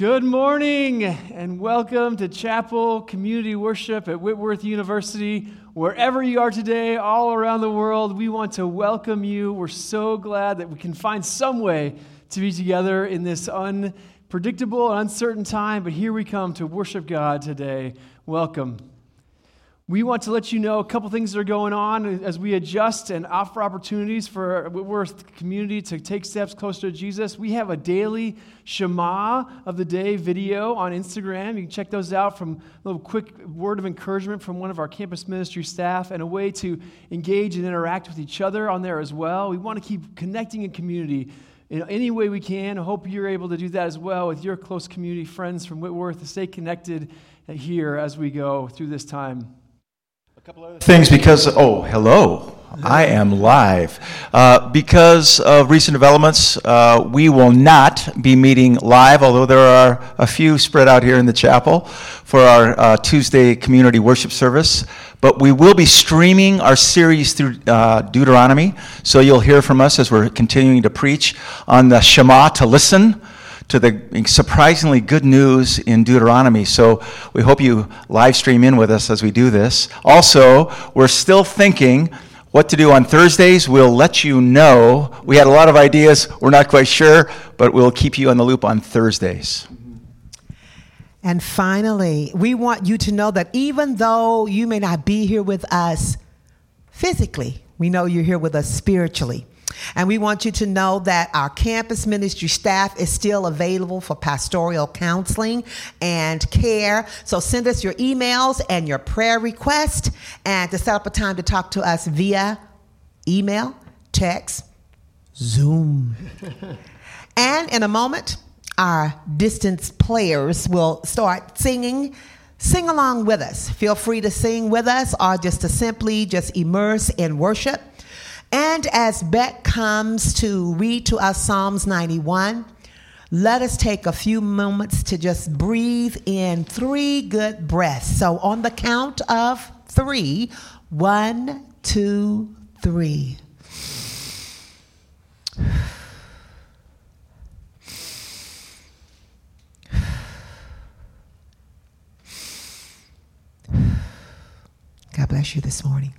Good morning and welcome to Chapel Community Worship at Whitworth University. Wherever you are today, all around the world, we want to welcome you. We're so glad that we can find some way to be together in this unpredictable and uncertain time, but here we come to worship God today. Welcome. We want to let you know a couple things that are going on as we adjust and offer opportunities for Whitworth community to take steps closer to Jesus. We have a daily Shema of the Day video on Instagram. You can check those out from a little quick word of encouragement from one of our campus ministry staff and a way to engage and interact with each other on there as well. We want to keep connecting in community in any way we can. I hope you're able to do that as well with your close community friends from Whitworth to stay connected here as we go through this time things because, oh, hello. I am live. Uh, because of recent developments, uh, we will not be meeting live, although there are a few spread out here in the chapel for our uh, Tuesday community worship service. But we will be streaming our series through uh, Deuteronomy, so you'll hear from us as we're continuing to preach on the Shema to listen to the surprisingly good news in Deuteronomy. So we hope you live stream in with us as we do this. Also, we're still thinking what to do on Thursdays. We'll let you know. We had a lot of ideas. We're not quite sure, but we'll keep you on the loop on Thursdays. And finally, we want you to know that even though you may not be here with us physically, we know you're here with us spiritually. And we want you to know that our campus ministry staff is still available for pastoral counseling and care. So send us your emails and your prayer request and to set up a time to talk to us via email, text, Zoom. and in a moment, our distance players will start singing sing along with us. Feel free to sing with us or just to simply just immerse in worship. And as Beck comes to read to us Psalms 91, let us take a few moments to just breathe in three good breaths. So, on the count of three one, two, three. God bless you this morning.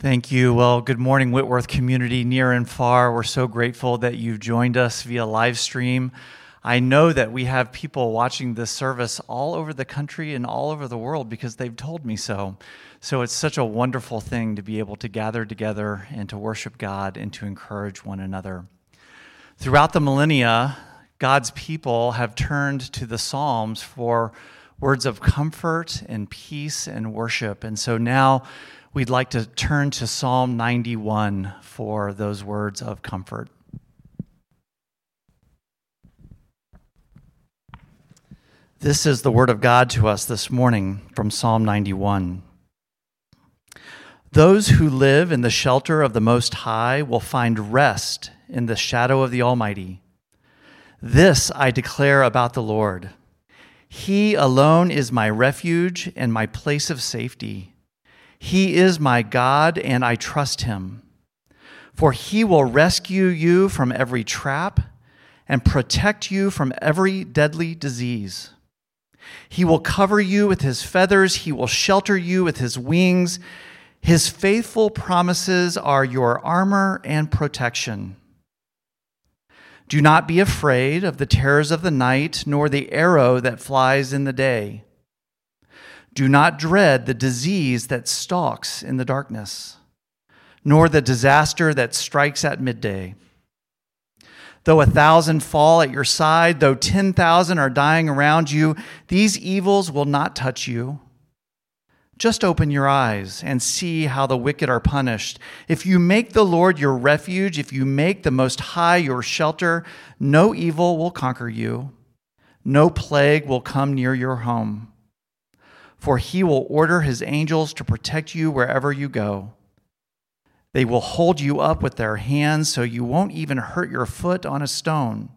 Thank you. Well, good morning, Whitworth community, near and far. We're so grateful that you've joined us via live stream. I know that we have people watching this service all over the country and all over the world because they've told me so. So it's such a wonderful thing to be able to gather together and to worship God and to encourage one another. Throughout the millennia, God's people have turned to the Psalms for words of comfort and peace and worship. And so now, we'd like to turn to Psalm 91 for those words of comfort. This is the word of God to us this morning from Psalm 91. Those who live in the shelter of the Most High will find rest in the shadow of the Almighty. This I declare about the Lord. He alone is my refuge and my place of safety. He is my God, and I trust him. For he will rescue you from every trap and protect you from every deadly disease. He will cover you with his feathers, he will shelter you with his wings. His faithful promises are your armor and protection. Do not be afraid of the terrors of the night, nor the arrow that flies in the day. Do not dread the disease that stalks in the darkness, nor the disaster that strikes at midday. Though a thousand fall at your side, though 10,000 are dying around you, these evils will not touch you. Just open your eyes and see how the wicked are punished. If you make the Lord your refuge, if you make the Most High your shelter, no evil will conquer you, no plague will come near your home for he will order his angels to protect you wherever you go. They will hold you up with their hands so you won't even hurt your foot on a stone.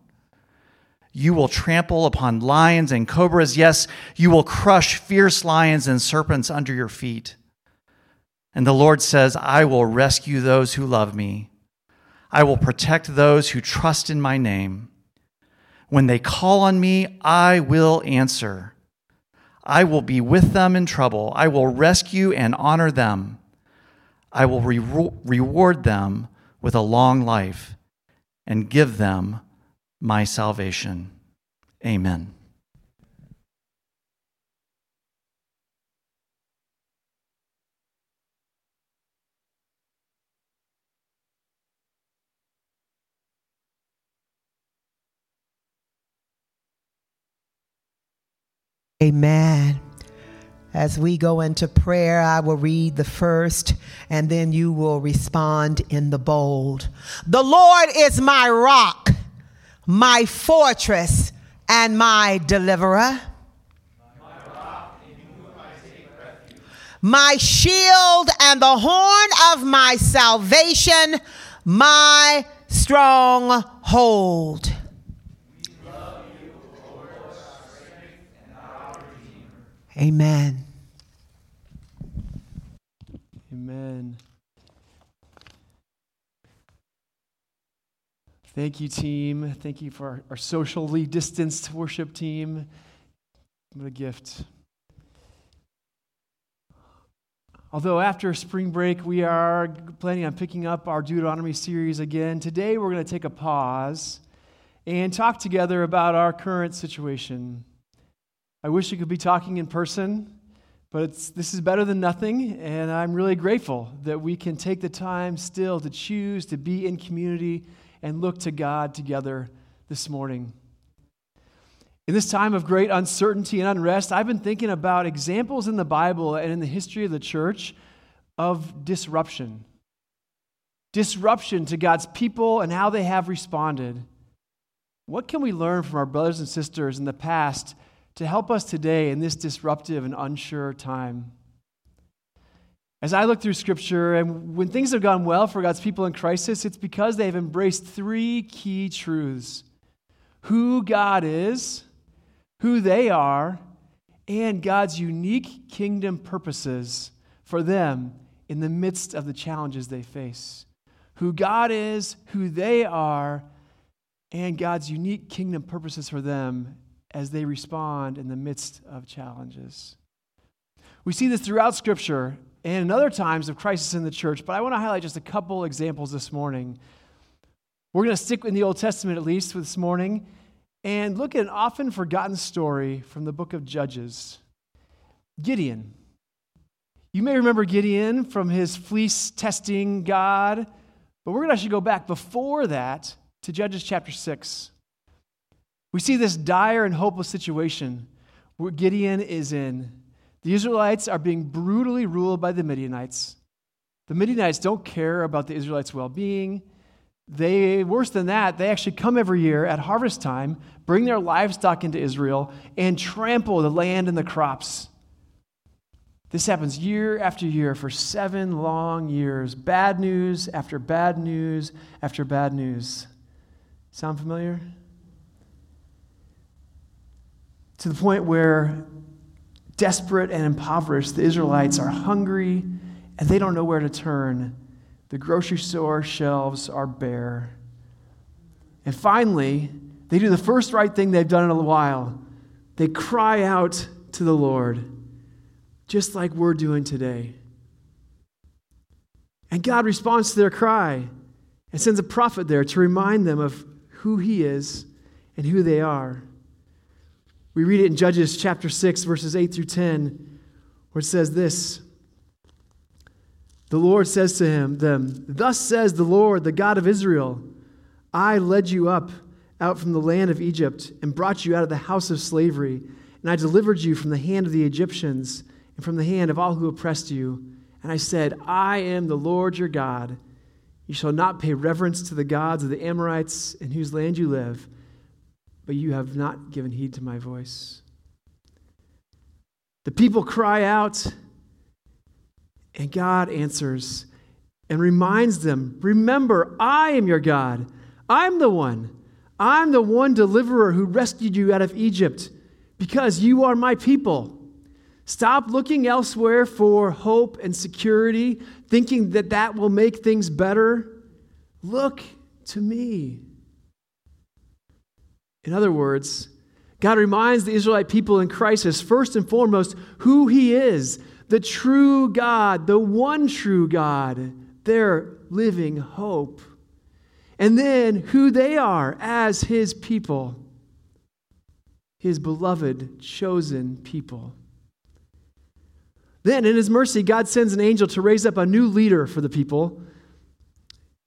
You will trample upon lions and cobras. Yes, you will crush fierce lions and serpents under your feet. And the Lord says, I will rescue those who love me. I will protect those who trust in my name. When they call on me, I will answer. I will be with them in trouble. I will rescue and honor them. I will re- reward them with a long life and give them my salvation. Amen. Amen. As we go into prayer, I will read the first and then you will respond in the bold. The Lord is my rock, my fortress, and my deliverer. My shield and the horn of my salvation, my stronghold. Amen. Amen. Thank you, team. Thank you for our, socially distanced worship team. What a gift. Although after spring break, we are planning on picking up our Deuteronomy series again, today we're going to take a pause and talk together about our current situation. I wish we could be talking in person, but this is better than nothing, and I'm really grateful that we can take the time still to choose to be in community and look to God together this morning. In this time of great uncertainty and unrest, I've been thinking about examples in the Bible and in the history of the church of disruption. Disruption to God's people and how they have responded. What can we learn from our brothers and sisters in the past to help us today in this disruptive and unsure time. As I look through Scripture, and when things have gone well for God's people in crisis, it's because they've embraced three key truths who God is, who they are, and God's unique kingdom purposes for them in the midst of the challenges they face. Who God is, who they are, and God's unique kingdom purposes for them as they respond in the midst of challenges. We see this throughout Scripture and in other times of crisis in the church, but I want to highlight just a couple examples this morning. We're going to stick in the Old Testament at least this morning and look at an often forgotten story from the book of Judges Gideon. You may remember Gideon from his fleece testing God, but we're going to actually go back before that to Judges chapter 6. We see this dire and hopeless situation where Gideon is in. The Israelites are being brutally ruled by the Midianites. The Midianites don't care about the Israelites' well being. They, worse than that, they actually come every year at harvest time, bring their livestock into Israel, and trample the land and the crops. This happens year after year for seven long years. Bad news after bad news after bad news. Sound familiar? To the point where, desperate and impoverished, the Israelites are hungry and they don't know where to turn. The grocery store shelves are bare. And finally, they do the first right thing they've done in a while. They cry out to the Lord, just like we're doing today. And God responds to their cry and sends a prophet there to remind them of who He is and who they are. We read it in Judges chapter 6, verses 8 through 10, where it says this The Lord says to him, them, Thus says the Lord, the God of Israel, I led you up out from the land of Egypt and brought you out of the house of slavery, and I delivered you from the hand of the Egyptians and from the hand of all who oppressed you. And I said, I am the Lord your God. You shall not pay reverence to the gods of the Amorites in whose land you live but you have not given heed to my voice. The people cry out, and God answers and reminds them Remember, I am your God. I'm the one. I'm the one deliverer who rescued you out of Egypt because you are my people. Stop looking elsewhere for hope and security, thinking that that will make things better. Look to me. In other words, God reminds the Israelite people in crisis, first and foremost, who He is the true God, the one true God, their living hope. And then who they are as His people, His beloved, chosen people. Then, in His mercy, God sends an angel to raise up a new leader for the people.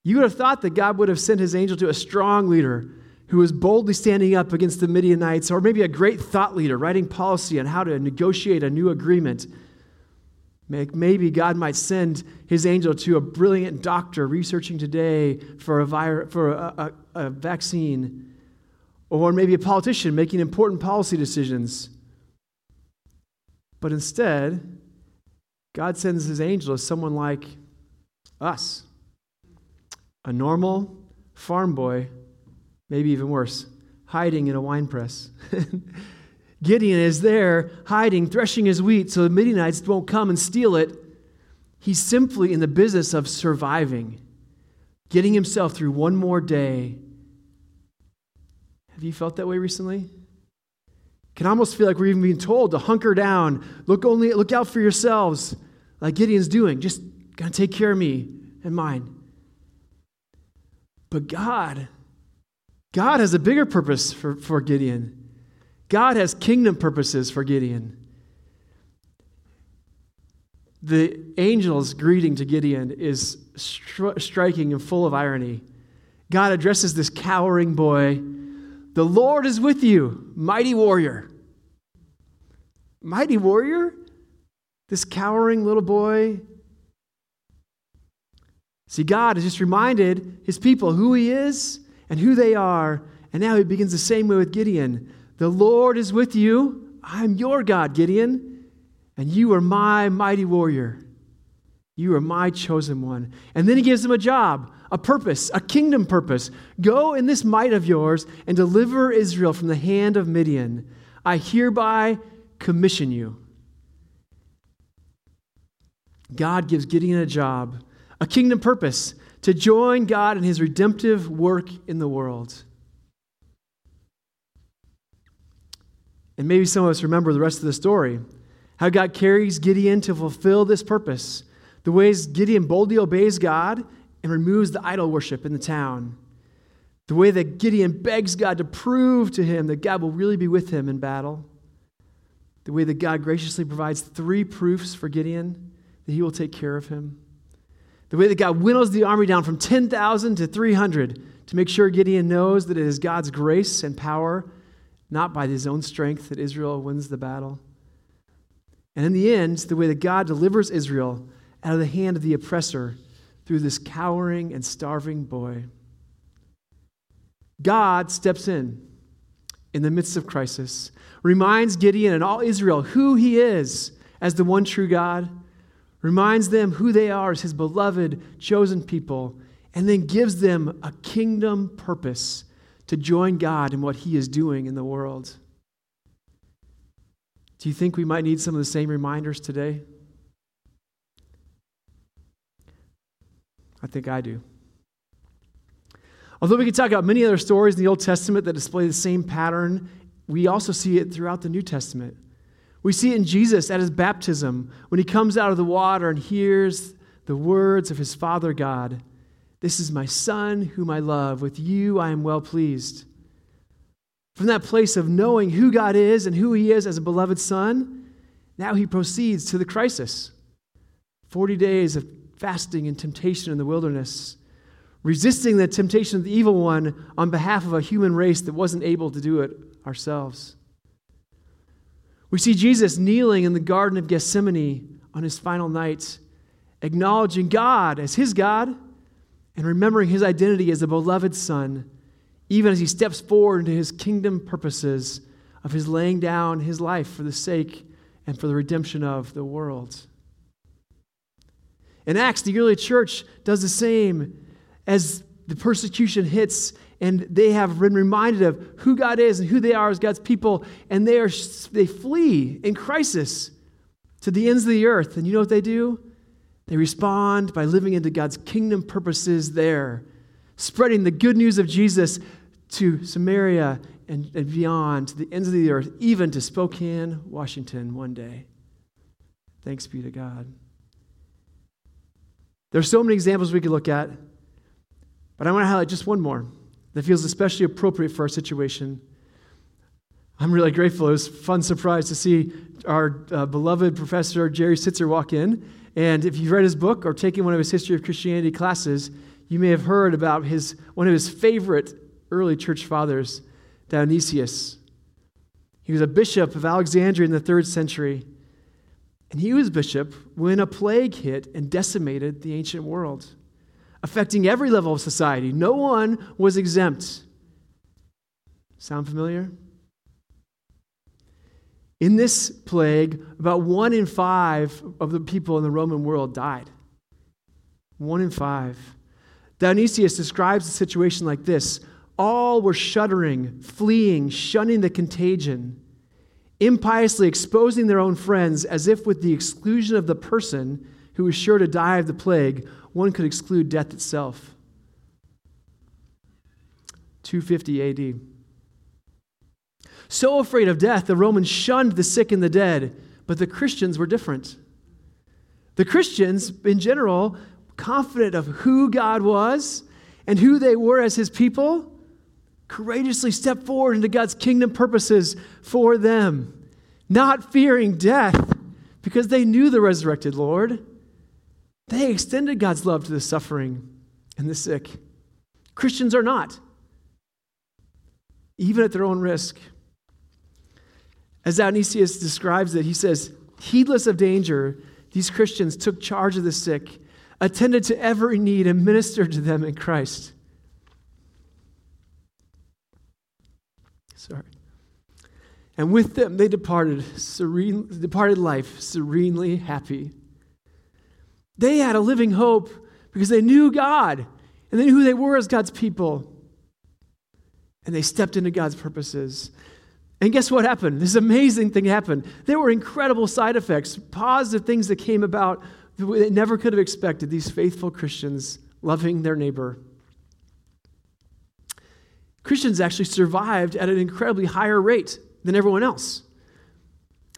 You would have thought that God would have sent His angel to a strong leader who was boldly standing up against the Midianites, or maybe a great thought leader writing policy on how to negotiate a new agreement. Maybe God might send his angel to a brilliant doctor researching today for a, vir- for a, a, a vaccine, or maybe a politician making important policy decisions. But instead, God sends his angel as someone like us, a normal farm boy maybe even worse, hiding in a wine press. Gideon is there hiding, threshing his wheat so the Midianites won't come and steal it. He's simply in the business of surviving, getting himself through one more day. Have you felt that way recently? Can almost feel like we're even being told to hunker down, look only look out for yourselves, like Gideon's doing. Just gonna take care of me and mine. But God God has a bigger purpose for, for Gideon. God has kingdom purposes for Gideon. The angel's greeting to Gideon is stri- striking and full of irony. God addresses this cowering boy The Lord is with you, mighty warrior. Mighty warrior? This cowering little boy? See, God has just reminded his people who he is and who they are. And now he begins the same way with Gideon. The Lord is with you. I'm your God, Gideon, and you are my mighty warrior. You are my chosen one. And then he gives him a job, a purpose, a kingdom purpose. Go in this might of yours and deliver Israel from the hand of Midian. I hereby commission you. God gives Gideon a job, a kingdom purpose to join God in his redemptive work in the world. And maybe some of us remember the rest of the story how God carries Gideon to fulfill this purpose, the ways Gideon boldly obeys God and removes the idol worship in the town, the way that Gideon begs God to prove to him that God will really be with him in battle, the way that God graciously provides three proofs for Gideon that he will take care of him. The way that God winnows the army down from 10,000 to 300 to make sure Gideon knows that it is God's grace and power, not by his own strength, that Israel wins the battle. And in the end, the way that God delivers Israel out of the hand of the oppressor through this cowering and starving boy. God steps in in the midst of crisis, reminds Gideon and all Israel who he is as the one true God reminds them who they are as his beloved, chosen people, and then gives them a kingdom purpose to join God in what he is doing in the world. Do you think we might need some of the same reminders today? I think I do. Although we can talk about many other stories in the Old Testament that display the same pattern, we also see it throughout the New Testament. We see it in Jesus at his baptism when he comes out of the water and hears the words of his Father God This is my Son whom I love. With you I am well pleased. From that place of knowing who God is and who he is as a beloved Son, now he proceeds to the crisis 40 days of fasting and temptation in the wilderness, resisting the temptation of the evil one on behalf of a human race that wasn't able to do it ourselves. We see Jesus kneeling in the Garden of Gethsemane on his final night, acknowledging God as his God and remembering his identity as a beloved Son, even as he steps forward into his kingdom purposes of his laying down his life for the sake and for the redemption of the world. In Acts, the early church does the same as the persecution hits and they have been reminded of who God is and who they are as God's people, and they, are, they flee in crisis to the ends of the earth. And you know what they do? They respond by living into God's kingdom purposes there, spreading the good news of Jesus to Samaria and, and beyond, to the ends of the earth, even to Spokane, Washington, one day. Thanks be to God. There's so many examples we could look at, but I want to highlight just one more that feels especially appropriate for our situation. I'm really grateful. It was a fun surprise to see our uh, beloved professor Jerry Sittser walk in. And if you've read his book or taken one of his history of Christianity classes, you may have heard about his one of his favorite early church fathers, Dionysius. He was a bishop of Alexandria in the third century. And he was bishop when a plague hit and decimated the ancient world, affecting every level of society. No one was exempt. Sound familiar? In this plague, about one in five of the people in the Roman world died. One in five. Dionysius describes the situation like this All were shuddering, fleeing, shunning the contagion, impiously exposing their own friends, as if with the exclusion of the person who was sure to die of the plague, one could exclude death itself. 250 AD. So afraid of death, the Romans shunned the sick and the dead, but the Christians were different. The Christians, in general, confident of who God was and who they were as his people, courageously stepped forward into God's kingdom purposes for them, not fearing death because they knew the resurrected Lord. They extended God's love to the suffering and the sick. Christians are not, even at their own risk. As Dionysius describes it, he says, heedless of danger, these Christians took charge of the sick, attended to every need, and ministered to them in Christ. Sorry. And with them they departed, serene, departed life serenely happy. They had a living hope because they knew God and they knew who they were as God's people. And they stepped into God's purposes. And guess what happened? This amazing thing happened. There were incredible side effects, positive things that came about that they never could have expected. These faithful Christians loving their neighbor. Christians actually survived at an incredibly higher rate than everyone else.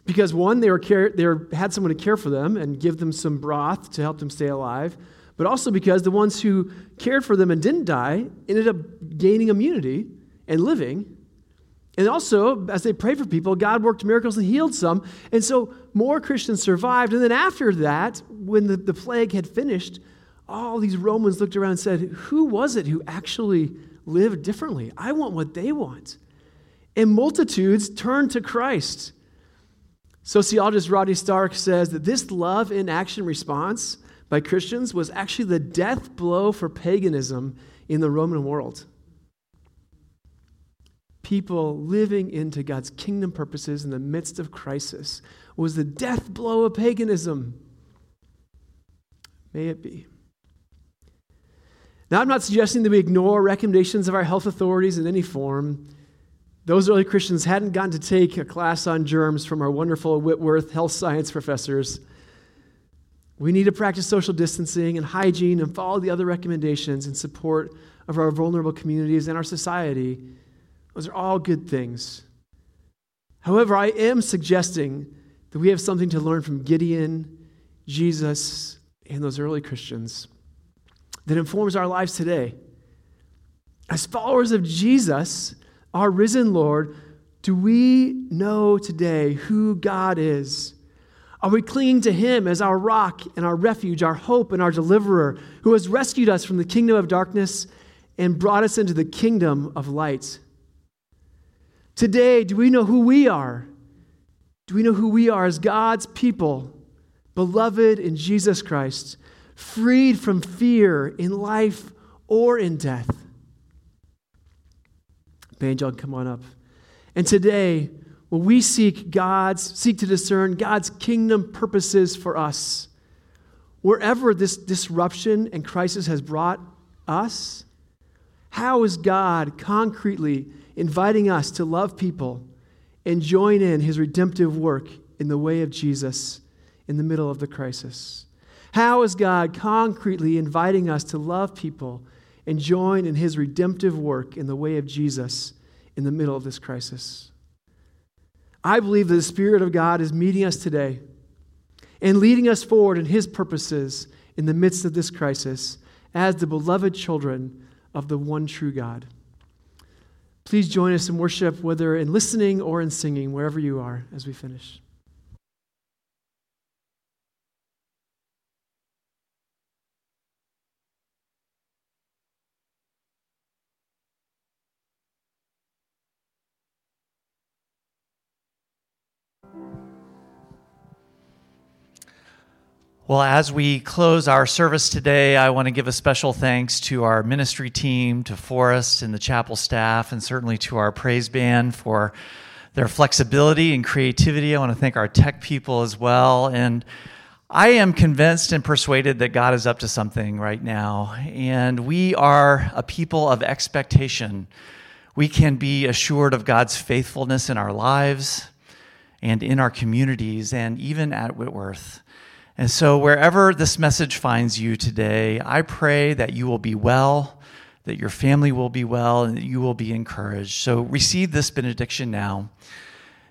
Because one, they, were care, they were, had someone to care for them and give them some broth to help them stay alive, but also because the ones who cared for them and didn't die ended up gaining immunity and living and also, as they prayed for people, God worked miracles and healed some. And so more Christians survived. And then after that, when the, the plague had finished, all these Romans looked around and said, Who was it who actually lived differently? I want what they want. And multitudes turned to Christ. Sociologist Rodney Stark says that this love in action response by Christians was actually the death blow for paganism in the Roman world people living into God's kingdom purposes in the midst of crisis was the death blow of paganism. May it be. Now, I'm not suggesting that we ignore recommendations of our health authorities in any form. Those early Christians hadn't gotten to take a class on germs from our wonderful Whitworth health science professors. We need to practice social distancing and hygiene and follow the other recommendations in support of our vulnerable communities and our society those are all good things. However, I am suggesting that we have something to learn from Gideon, Jesus, and those early Christians that informs our lives today. As followers of Jesus, our risen Lord, do we know today who God is? Are we clinging to Him as our rock and our refuge, our hope and our deliverer, who has rescued us from the kingdom of darkness and brought us into the kingdom of light? Today, do we know who we are? Do we know who we are as God's people, beloved in Jesus Christ, freed from fear in life or in death? Banjo, come on up. And today, will we seek God's, seek to discern God's kingdom purposes for us? Wherever this disruption and crisis has brought us, how is God concretely inviting us to love people and join in his redemptive work in the way of Jesus in the middle of the crisis? How is God concretely inviting us to love people and join in his redemptive work in the way of Jesus in the middle of this crisis. I believe that the Spirit of God is meeting us today and leading us forward in his purposes in the midst of this crisis as the beloved children of the one true God. Please join us in worship, whether in listening or in singing, wherever you are, as we finish. Well, as we close our service today, I want to give a special thanks to our ministry team, to Forrest and the chapel staff, and certainly to our praise band for their flexibility and creativity. I want to thank our tech people as well. And I am convinced and persuaded that God is up to something right now. And we are a people of expectation. We can be assured of God's faithfulness in our lives and in our communities and even at Whitworth. And so, wherever this message finds you today, I pray that you will be well, that your family will be well, and that you will be encouraged. So, receive this benediction now.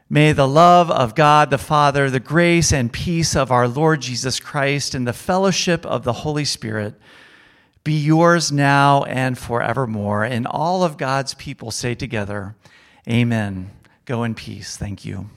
May the love of God the Father, the grace and peace of our Lord Jesus Christ, and the fellowship of the Holy Spirit be yours now and forevermore. And all of God's people say together, Amen. Go in peace. Thank you.